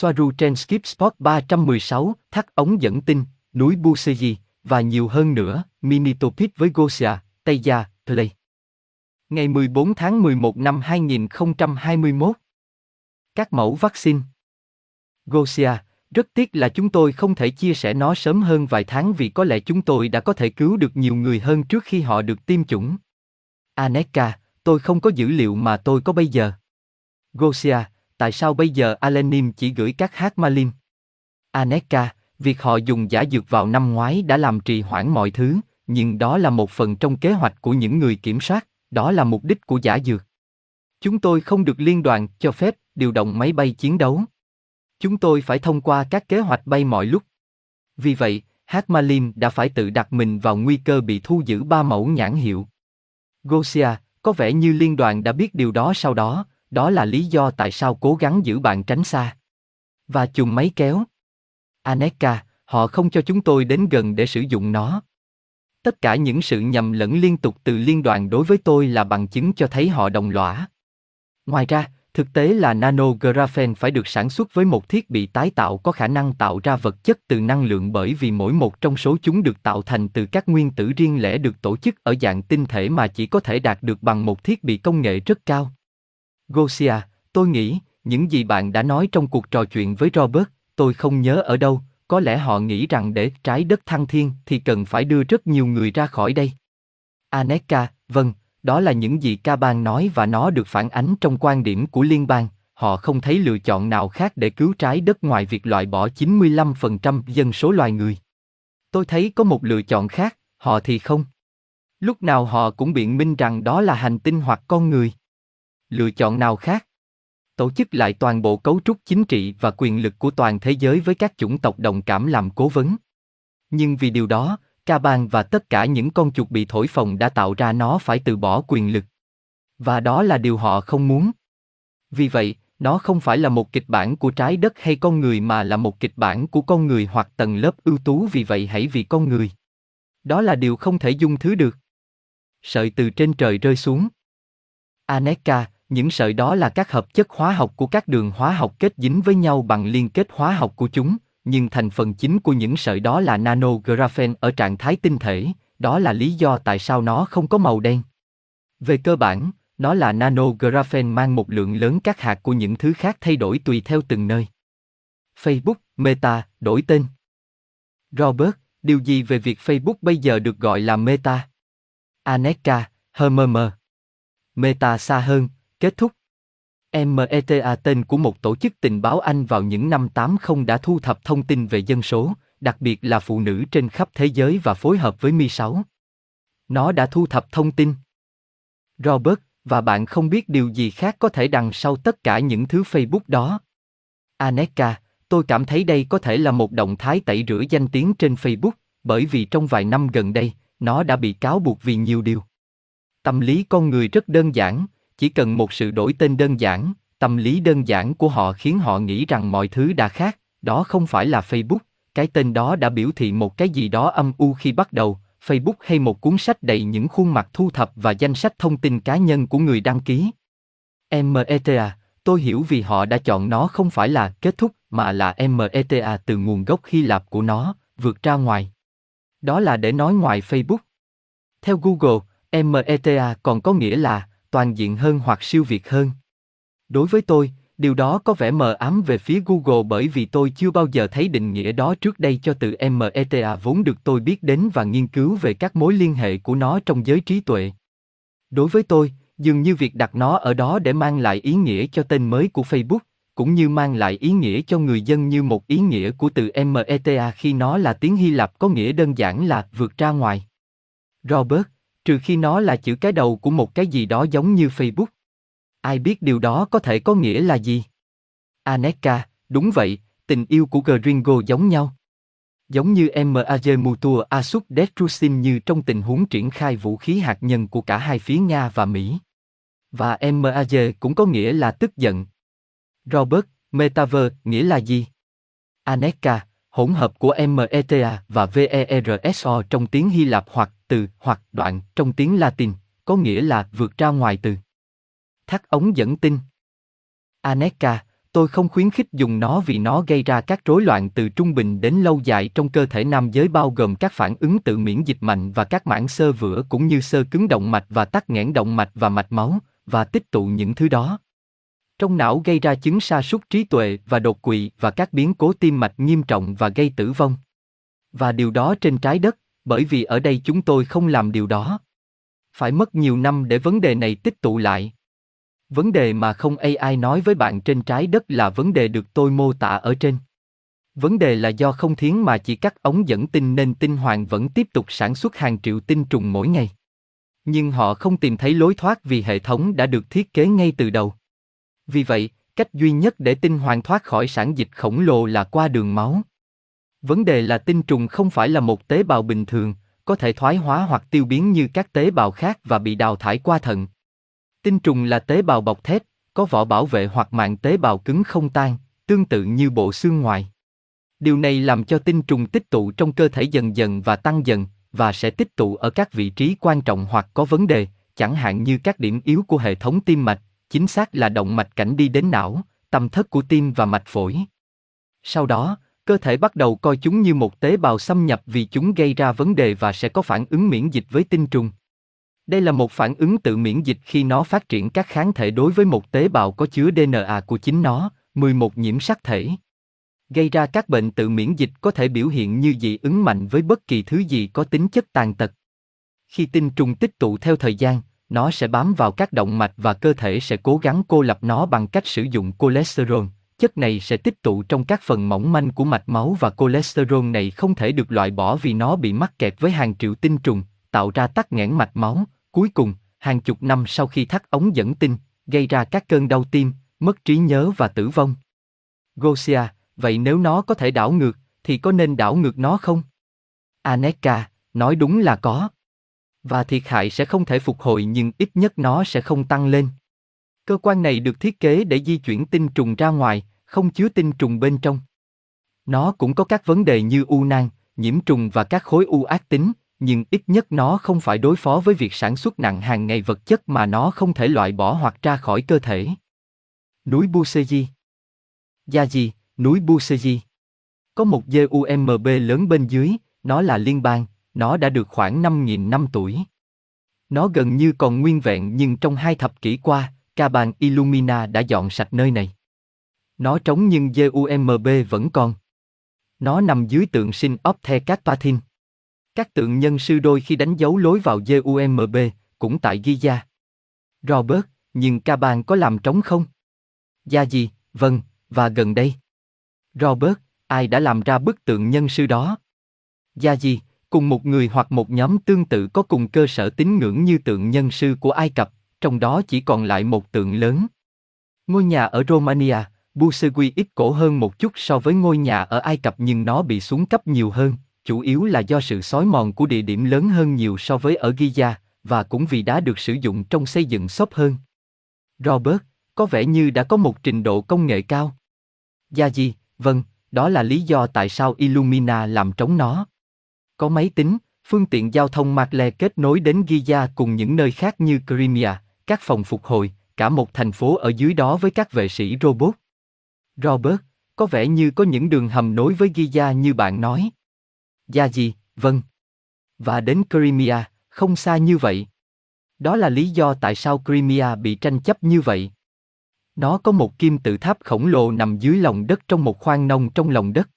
Soaru trên Skip Spot 316, thắt ống dẫn tinh, núi Busegi, và nhiều hơn nữa, mini topic với Gosia, Tây Gia, Play. Ngày 14 tháng 11 năm 2021 Các mẫu vaccine Gosia, rất tiếc là chúng tôi không thể chia sẻ nó sớm hơn vài tháng vì có lẽ chúng tôi đã có thể cứu được nhiều người hơn trước khi họ được tiêm chủng. Aneka, tôi không có dữ liệu mà tôi có bây giờ. Gosia, tại sao bây giờ Alenim chỉ gửi các hát Malim? Aneka, việc họ dùng giả dược vào năm ngoái đã làm trì hoãn mọi thứ, nhưng đó là một phần trong kế hoạch của những người kiểm soát, đó là mục đích của giả dược. Chúng tôi không được liên đoàn cho phép điều động máy bay chiến đấu. Chúng tôi phải thông qua các kế hoạch bay mọi lúc. Vì vậy, Hát Malim đã phải tự đặt mình vào nguy cơ bị thu giữ ba mẫu nhãn hiệu. Gosia, có vẻ như liên đoàn đã biết điều đó sau đó, đó là lý do tại sao cố gắng giữ bạn tránh xa. Và chùm máy kéo. Aneka, họ không cho chúng tôi đến gần để sử dụng nó. Tất cả những sự nhầm lẫn liên tục từ liên đoàn đối với tôi là bằng chứng cho thấy họ đồng lõa. Ngoài ra, thực tế là nanographene phải được sản xuất với một thiết bị tái tạo có khả năng tạo ra vật chất từ năng lượng bởi vì mỗi một trong số chúng được tạo thành từ các nguyên tử riêng lẻ được tổ chức ở dạng tinh thể mà chỉ có thể đạt được bằng một thiết bị công nghệ rất cao. Gosia, tôi nghĩ, những gì bạn đã nói trong cuộc trò chuyện với Robert, tôi không nhớ ở đâu, có lẽ họ nghĩ rằng để trái đất thăng thiên thì cần phải đưa rất nhiều người ra khỏi đây. Aneka, vâng, đó là những gì Caban nói và nó được phản ánh trong quan điểm của liên bang. Họ không thấy lựa chọn nào khác để cứu trái đất ngoài việc loại bỏ 95% dân số loài người. Tôi thấy có một lựa chọn khác, họ thì không. Lúc nào họ cũng biện minh rằng đó là hành tinh hoặc con người. Lựa chọn nào khác? Tổ chức lại toàn bộ cấu trúc chính trị và quyền lực của toàn thế giới với các chủng tộc đồng cảm làm cố vấn. Nhưng vì điều đó, Ca Bang và tất cả những con chuột bị thổi phồng đã tạo ra nó phải từ bỏ quyền lực. Và đó là điều họ không muốn. Vì vậy, nó không phải là một kịch bản của trái đất hay con người mà là một kịch bản của con người hoặc tầng lớp ưu tú vì vậy hãy vì con người. Đó là điều không thể dung thứ được. Sợi từ trên trời rơi xuống. Aneka, những sợi đó là các hợp chất hóa học của các đường hóa học kết dính với nhau bằng liên kết hóa học của chúng, nhưng thành phần chính của những sợi đó là nanographene ở trạng thái tinh thể, đó là lý do tại sao nó không có màu đen. Về cơ bản, nó là nanographene mang một lượng lớn các hạt của những thứ khác thay đổi tùy theo từng nơi. Facebook, Meta, đổi tên. Robert, điều gì về việc Facebook bây giờ được gọi là Meta? Aneka, HMM. Meta xa hơn, kết thúc. META tên của một tổ chức tình báo Anh vào những năm 80 đã thu thập thông tin về dân số, đặc biệt là phụ nữ trên khắp thế giới và phối hợp với Mi6. Nó đã thu thập thông tin. Robert, và bạn không biết điều gì khác có thể đằng sau tất cả những thứ Facebook đó. Aneka, tôi cảm thấy đây có thể là một động thái tẩy rửa danh tiếng trên Facebook, bởi vì trong vài năm gần đây, nó đã bị cáo buộc vì nhiều điều. Tâm lý con người rất đơn giản, chỉ cần một sự đổi tên đơn giản, tâm lý đơn giản của họ khiến họ nghĩ rằng mọi thứ đã khác, đó không phải là Facebook, cái tên đó đã biểu thị một cái gì đó âm u khi bắt đầu, Facebook hay một cuốn sách đầy những khuôn mặt thu thập và danh sách thông tin cá nhân của người đăng ký. META, tôi hiểu vì họ đã chọn nó không phải là kết thúc mà là META từ nguồn gốc Hy Lạp của nó, vượt ra ngoài. Đó là để nói ngoài Facebook. Theo Google, META còn có nghĩa là toàn diện hơn hoặc siêu việt hơn. Đối với tôi, điều đó có vẻ mờ ám về phía Google bởi vì tôi chưa bao giờ thấy định nghĩa đó trước đây cho từ META vốn được tôi biết đến và nghiên cứu về các mối liên hệ của nó trong giới trí tuệ. Đối với tôi, dường như việc đặt nó ở đó để mang lại ý nghĩa cho tên mới của Facebook, cũng như mang lại ý nghĩa cho người dân như một ý nghĩa của từ META khi nó là tiếng Hy Lạp có nghĩa đơn giản là vượt ra ngoài. Robert, trừ khi nó là chữ cái đầu của một cái gì đó giống như Facebook. Ai biết điều đó có thể có nghĩa là gì? Aneka, đúng vậy, tình yêu của Gringo giống nhau. Giống như MAG Mutua Asuk Detrusim như trong tình huống triển khai vũ khí hạt nhân của cả hai phía Nga và Mỹ. Và MAG cũng có nghĩa là tức giận. Robert, Metaver, nghĩa là gì? Aneka, hỗn hợp của META và VERSO trong tiếng Hy Lạp hoặc từ hoặc đoạn trong tiếng Latin, có nghĩa là vượt ra ngoài từ. Thắt ống dẫn tinh. Aneka, Tôi không khuyến khích dùng nó vì nó gây ra các rối loạn từ trung bình đến lâu dài trong cơ thể nam giới bao gồm các phản ứng tự miễn dịch mạnh và các mảng xơ vữa cũng như xơ cứng động mạch và tắc nghẽn động mạch và mạch máu, và tích tụ những thứ đó. Trong não gây ra chứng sa sút trí tuệ và đột quỵ và các biến cố tim mạch nghiêm trọng và gây tử vong. Và điều đó trên trái đất, bởi vì ở đây chúng tôi không làm điều đó. Phải mất nhiều năm để vấn đề này tích tụ lại. Vấn đề mà không AI nói với bạn trên trái đất là vấn đề được tôi mô tả ở trên. Vấn đề là do không thiến mà chỉ cắt ống dẫn tinh nên tinh hoàng vẫn tiếp tục sản xuất hàng triệu tinh trùng mỗi ngày. Nhưng họ không tìm thấy lối thoát vì hệ thống đã được thiết kế ngay từ đầu. Vì vậy, cách duy nhất để tinh hoàng thoát khỏi sản dịch khổng lồ là qua đường máu. Vấn đề là tinh trùng không phải là một tế bào bình thường, có thể thoái hóa hoặc tiêu biến như các tế bào khác và bị đào thải qua thận. Tinh trùng là tế bào bọc thép, có vỏ bảo vệ hoặc mạng tế bào cứng không tan, tương tự như bộ xương ngoài. Điều này làm cho tinh trùng tích tụ trong cơ thể dần dần và tăng dần, và sẽ tích tụ ở các vị trí quan trọng hoặc có vấn đề, chẳng hạn như các điểm yếu của hệ thống tim mạch, chính xác là động mạch cảnh đi đến não, tâm thất của tim và mạch phổi. Sau đó, cơ thể bắt đầu coi chúng như một tế bào xâm nhập vì chúng gây ra vấn đề và sẽ có phản ứng miễn dịch với tinh trùng. Đây là một phản ứng tự miễn dịch khi nó phát triển các kháng thể đối với một tế bào có chứa DNA của chính nó, 11 nhiễm sắc thể. Gây ra các bệnh tự miễn dịch có thể biểu hiện như dị ứng mạnh với bất kỳ thứ gì có tính chất tàn tật. Khi tinh trùng tích tụ theo thời gian, nó sẽ bám vào các động mạch và cơ thể sẽ cố gắng cô lập nó bằng cách sử dụng cholesterol. Chất này sẽ tích tụ trong các phần mỏng manh của mạch máu và cholesterol này không thể được loại bỏ vì nó bị mắc kẹt với hàng triệu tinh trùng, tạo ra tắc nghẽn mạch máu, Cuối cùng, hàng chục năm sau khi thắt ống dẫn tinh, gây ra các cơn đau tim, mất trí nhớ và tử vong. Gosia, vậy nếu nó có thể đảo ngược, thì có nên đảo ngược nó không? Aneka, nói đúng là có. Và thiệt hại sẽ không thể phục hồi nhưng ít nhất nó sẽ không tăng lên. Cơ quan này được thiết kế để di chuyển tinh trùng ra ngoài, không chứa tinh trùng bên trong. Nó cũng có các vấn đề như u nang, nhiễm trùng và các khối u ác tính, nhưng ít nhất nó không phải đối phó với việc sản xuất nặng hàng ngày vật chất mà nó không thể loại bỏ hoặc ra khỏi cơ thể. Núi Buseji Gia gì, núi Buseji Có một GUMB lớn bên dưới, nó là liên bang, nó đã được khoảng 5.000 năm tuổi. Nó gần như còn nguyên vẹn nhưng trong hai thập kỷ qua, ca bàn Illumina đã dọn sạch nơi này. Nó trống nhưng GUMB vẫn còn. Nó nằm dưới tượng sinh Opthe Pathin. Các tượng nhân sư đôi khi đánh dấu lối vào GUMB, cũng tại Giza. Robert, nhưng ca bàn có làm trống không? Gia gì, vâng, và gần đây. Robert, ai đã làm ra bức tượng nhân sư đó? Gia gì, cùng một người hoặc một nhóm tương tự có cùng cơ sở tín ngưỡng như tượng nhân sư của Ai Cập, trong đó chỉ còn lại một tượng lớn. Ngôi nhà ở Romania, Busegui ít cổ hơn một chút so với ngôi nhà ở Ai Cập nhưng nó bị xuống cấp nhiều hơn, chủ yếu là do sự xói mòn của địa điểm lớn hơn nhiều so với ở Giza, và cũng vì đá được sử dụng trong xây dựng xốp hơn. Robert, có vẻ như đã có một trình độ công nghệ cao. Gia Di, vâng, đó là lý do tại sao Illumina làm trống nó. Có máy tính, phương tiện giao thông Matle kết nối đến Giza cùng những nơi khác như Crimea, các phòng phục hồi, cả một thành phố ở dưới đó với các vệ sĩ robot. Robert, có vẻ như có những đường hầm nối với Giza như bạn nói. Gia gì, vâng. Và đến Crimea, không xa như vậy. Đó là lý do tại sao Crimea bị tranh chấp như vậy. Nó có một kim tự tháp khổng lồ nằm dưới lòng đất trong một khoang nông trong lòng đất.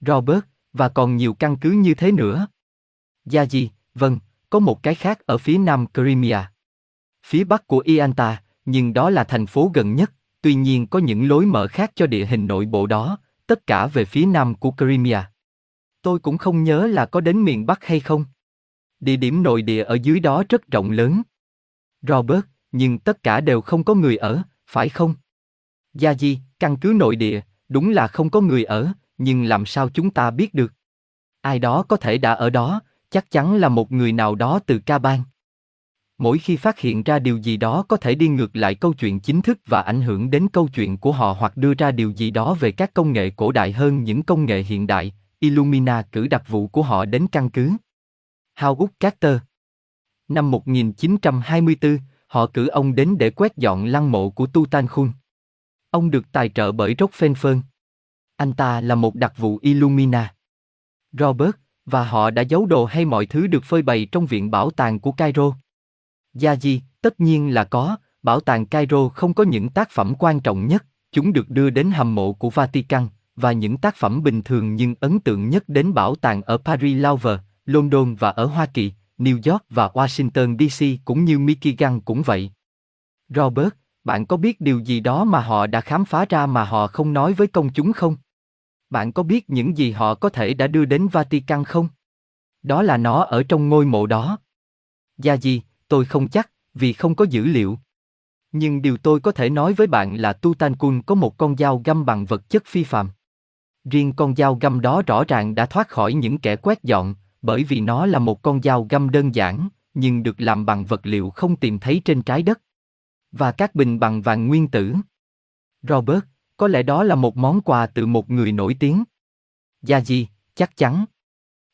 Robert, và còn nhiều căn cứ như thế nữa. Gia gì, vâng, có một cái khác ở phía nam Crimea. Phía bắc của Ianta, nhưng đó là thành phố gần nhất, tuy nhiên có những lối mở khác cho địa hình nội bộ đó, tất cả về phía nam của Crimea. Tôi cũng không nhớ là có đến miền Bắc hay không. Địa điểm nội địa ở dưới đó rất rộng lớn. Robert, nhưng tất cả đều không có người ở, phải không? Gia Di, căn cứ nội địa, đúng là không có người ở, nhưng làm sao chúng ta biết được? Ai đó có thể đã ở đó, chắc chắn là một người nào đó từ ca bang. Mỗi khi phát hiện ra điều gì đó có thể đi ngược lại câu chuyện chính thức và ảnh hưởng đến câu chuyện của họ hoặc đưa ra điều gì đó về các công nghệ cổ đại hơn những công nghệ hiện đại, Illumina cử đặc vụ của họ đến căn cứ. Howard Carter Năm 1924, họ cử ông đến để quét dọn lăng mộ của Tutankhamun. Ông được tài trợ bởi Rockefeller. Anh ta là một đặc vụ Illumina. Robert, và họ đã giấu đồ hay mọi thứ được phơi bày trong viện bảo tàng của Cairo. Gia Di, tất nhiên là có, bảo tàng Cairo không có những tác phẩm quan trọng nhất, chúng được đưa đến hầm mộ của Vatican, và những tác phẩm bình thường nhưng ấn tượng nhất đến bảo tàng ở Paris Louvre, London và ở Hoa Kỳ, New York và Washington DC cũng như Michigan cũng vậy. Robert, bạn có biết điều gì đó mà họ đã khám phá ra mà họ không nói với công chúng không? Bạn có biết những gì họ có thể đã đưa đến Vatican không? Đó là nó ở trong ngôi mộ đó. Gia di tôi không chắc, vì không có dữ liệu. Nhưng điều tôi có thể nói với bạn là Tutankhamun có một con dao găm bằng vật chất phi phàm. Riêng con dao găm đó rõ ràng đã thoát khỏi những kẻ quét dọn, bởi vì nó là một con dao găm đơn giản, nhưng được làm bằng vật liệu không tìm thấy trên trái đất. Và các bình bằng vàng nguyên tử. Robert, có lẽ đó là một món quà từ một người nổi tiếng. Gia gì, chắc chắn.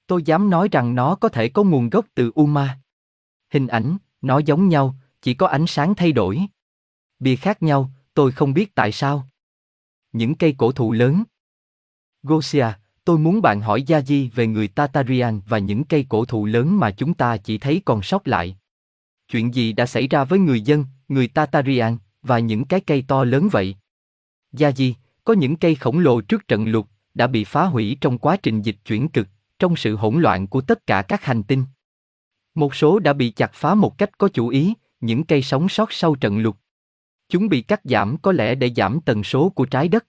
Tôi dám nói rằng nó có thể có nguồn gốc từ Uma. Hình ảnh, nó giống nhau, chỉ có ánh sáng thay đổi. Bìa khác nhau, tôi không biết tại sao. Những cây cổ thụ lớn. Gosia, tôi muốn bạn hỏi Gia Di về người Tatarian và những cây cổ thụ lớn mà chúng ta chỉ thấy còn sót lại. Chuyện gì đã xảy ra với người dân, người Tatarian, và những cái cây to lớn vậy? Gia Di, có những cây khổng lồ trước trận lụt, đã bị phá hủy trong quá trình dịch chuyển cực, trong sự hỗn loạn của tất cả các hành tinh. Một số đã bị chặt phá một cách có chủ ý, những cây sống sót sau trận lụt. Chúng bị cắt giảm có lẽ để giảm tần số của trái đất.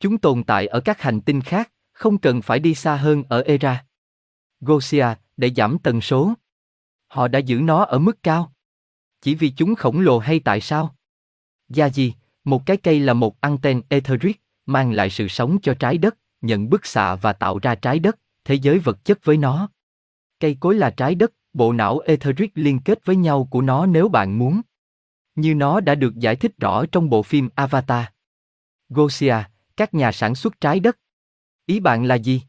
Chúng tồn tại ở các hành tinh khác, không cần phải đi xa hơn ở Era. Gosia, để giảm tần số. Họ đã giữ nó ở mức cao. Chỉ vì chúng khổng lồ hay tại sao? Gia gì, một cái cây là một anten etheric, mang lại sự sống cho trái đất, nhận bức xạ và tạo ra trái đất, thế giới vật chất với nó. Cây cối là trái đất, bộ não etheric liên kết với nhau của nó nếu bạn muốn. Như nó đã được giải thích rõ trong bộ phim Avatar. Gosia, các nhà sản xuất trái đất. Ý bạn là gì?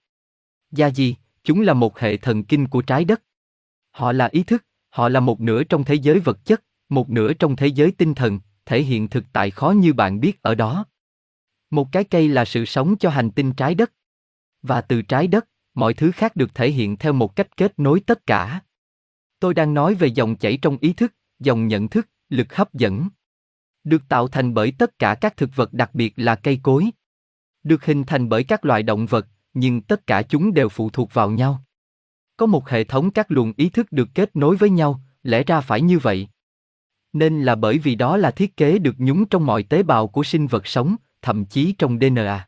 Gia gì, chúng là một hệ thần kinh của trái đất. Họ là ý thức, họ là một nửa trong thế giới vật chất, một nửa trong thế giới tinh thần, thể hiện thực tại khó như bạn biết ở đó. Một cái cây là sự sống cho hành tinh trái đất. Và từ trái đất, mọi thứ khác được thể hiện theo một cách kết nối tất cả. Tôi đang nói về dòng chảy trong ý thức, dòng nhận thức, lực hấp dẫn. Được tạo thành bởi tất cả các thực vật đặc biệt là cây cối. Được hình thành bởi các loài động vật, nhưng tất cả chúng đều phụ thuộc vào nhau. Có một hệ thống các luồng ý thức được kết nối với nhau, lẽ ra phải như vậy. Nên là bởi vì đó là thiết kế được nhúng trong mọi tế bào của sinh vật sống, thậm chí trong DNA.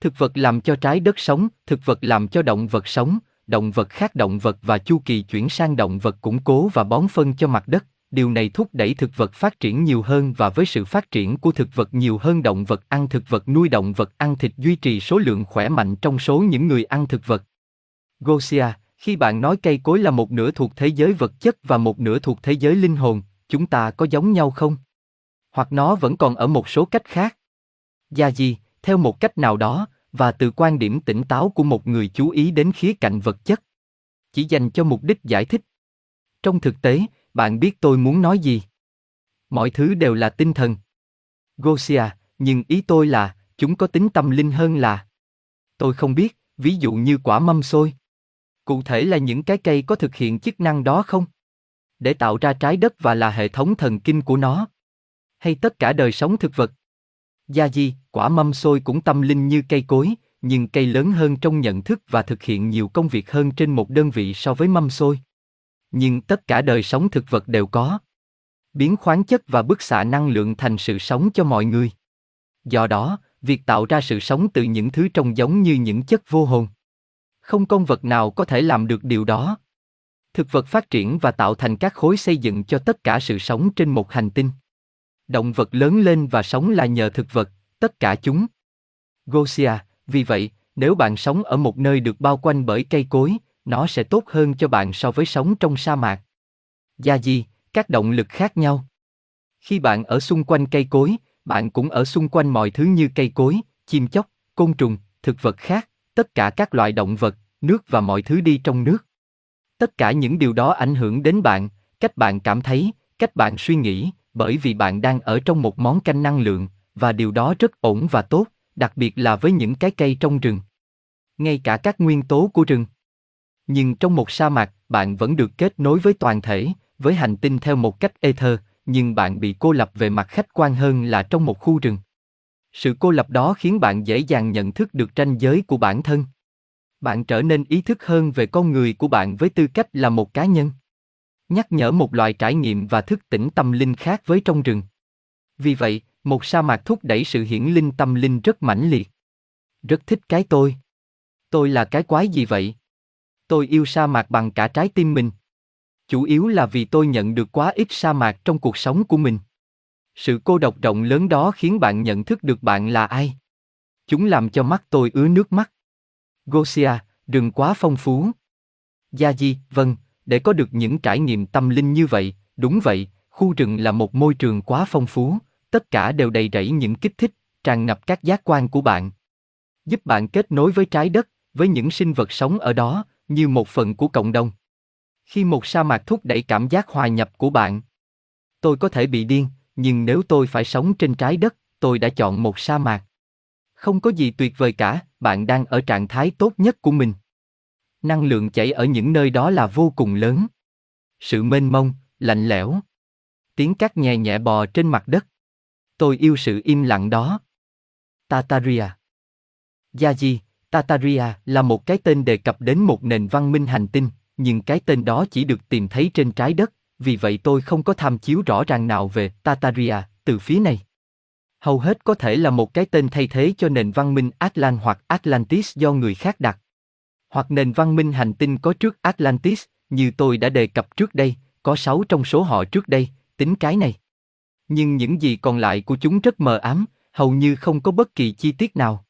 Thực vật làm cho trái đất sống, thực vật làm cho động vật sống, động vật khác động vật và chu kỳ chuyển sang động vật củng cố và bón phân cho mặt đất. Điều này thúc đẩy thực vật phát triển nhiều hơn và với sự phát triển của thực vật nhiều hơn động vật ăn thực vật nuôi động vật ăn thịt duy trì số lượng khỏe mạnh trong số những người ăn thực vật. Gosia, khi bạn nói cây cối là một nửa thuộc thế giới vật chất và một nửa thuộc thế giới linh hồn, chúng ta có giống nhau không? Hoặc nó vẫn còn ở một số cách khác? Gia gì, theo một cách nào đó, và từ quan điểm tỉnh táo của một người chú ý đến khía cạnh vật chất. Chỉ dành cho mục đích giải thích. Trong thực tế, bạn biết tôi muốn nói gì. Mọi thứ đều là tinh thần. Gosia, nhưng ý tôi là, chúng có tính tâm linh hơn là. Tôi không biết, ví dụ như quả mâm xôi. Cụ thể là những cái cây có thực hiện chức năng đó không? Để tạo ra trái đất và là hệ thống thần kinh của nó. Hay tất cả đời sống thực vật. Gia di, quả mâm xôi cũng tâm linh như cây cối, nhưng cây lớn hơn trong nhận thức và thực hiện nhiều công việc hơn trên một đơn vị so với mâm xôi. Nhưng tất cả đời sống thực vật đều có. Biến khoáng chất và bức xạ năng lượng thành sự sống cho mọi người. Do đó, việc tạo ra sự sống từ những thứ trông giống như những chất vô hồn. Không con vật nào có thể làm được điều đó. Thực vật phát triển và tạo thành các khối xây dựng cho tất cả sự sống trên một hành tinh. Động vật lớn lên và sống là nhờ thực vật, tất cả chúng. Gosia, vì vậy, nếu bạn sống ở một nơi được bao quanh bởi cây cối, nó sẽ tốt hơn cho bạn so với sống trong sa mạc. Gia di, các động lực khác nhau. Khi bạn ở xung quanh cây cối, bạn cũng ở xung quanh mọi thứ như cây cối, chim chóc, côn trùng, thực vật khác, tất cả các loại động vật, nước và mọi thứ đi trong nước. Tất cả những điều đó ảnh hưởng đến bạn, cách bạn cảm thấy, cách bạn suy nghĩ, bởi vì bạn đang ở trong một món canh năng lượng, và điều đó rất ổn và tốt, đặc biệt là với những cái cây trong rừng. Ngay cả các nguyên tố của rừng. Nhưng trong một sa mạc, bạn vẫn được kết nối với toàn thể, với hành tinh theo một cách ether, nhưng bạn bị cô lập về mặt khách quan hơn là trong một khu rừng. Sự cô lập đó khiến bạn dễ dàng nhận thức được ranh giới của bản thân. Bạn trở nên ý thức hơn về con người của bạn với tư cách là một cá nhân. Nhắc nhở một loại trải nghiệm và thức tỉnh tâm linh khác với trong rừng. Vì vậy, một sa mạc thúc đẩy sự hiển linh tâm linh rất mãnh liệt. Rất thích cái tôi. Tôi là cái quái gì vậy? Tôi yêu sa mạc bằng cả trái tim mình. Chủ yếu là vì tôi nhận được quá ít sa mạc trong cuộc sống của mình. Sự cô độc rộng lớn đó khiến bạn nhận thức được bạn là ai. Chúng làm cho mắt tôi ứa nước mắt. Gosia, rừng quá phong phú. Gia Di, vâng, để có được những trải nghiệm tâm linh như vậy, đúng vậy, khu rừng là một môi trường quá phong phú, tất cả đều đầy rẫy những kích thích, tràn ngập các giác quan của bạn. Giúp bạn kết nối với trái đất, với những sinh vật sống ở đó, như một phần của cộng đồng. Khi một sa mạc thúc đẩy cảm giác hòa nhập của bạn, tôi có thể bị điên, nhưng nếu tôi phải sống trên trái đất, tôi đã chọn một sa mạc. Không có gì tuyệt vời cả, bạn đang ở trạng thái tốt nhất của mình. Năng lượng chảy ở những nơi đó là vô cùng lớn. Sự mênh mông, lạnh lẽo. Tiếng cát nhẹ nhẹ bò trên mặt đất. Tôi yêu sự im lặng đó. Tataria Yaji, Tataria là một cái tên đề cập đến một nền văn minh hành tinh, nhưng cái tên đó chỉ được tìm thấy trên trái đất, vì vậy tôi không có tham chiếu rõ ràng nào về Tataria từ phía này. Hầu hết có thể là một cái tên thay thế cho nền văn minh Atlant hoặc Atlantis do người khác đặt. Hoặc nền văn minh hành tinh có trước Atlantis, như tôi đã đề cập trước đây, có 6 trong số họ trước đây, tính cái này. Nhưng những gì còn lại của chúng rất mờ ám, hầu như không có bất kỳ chi tiết nào.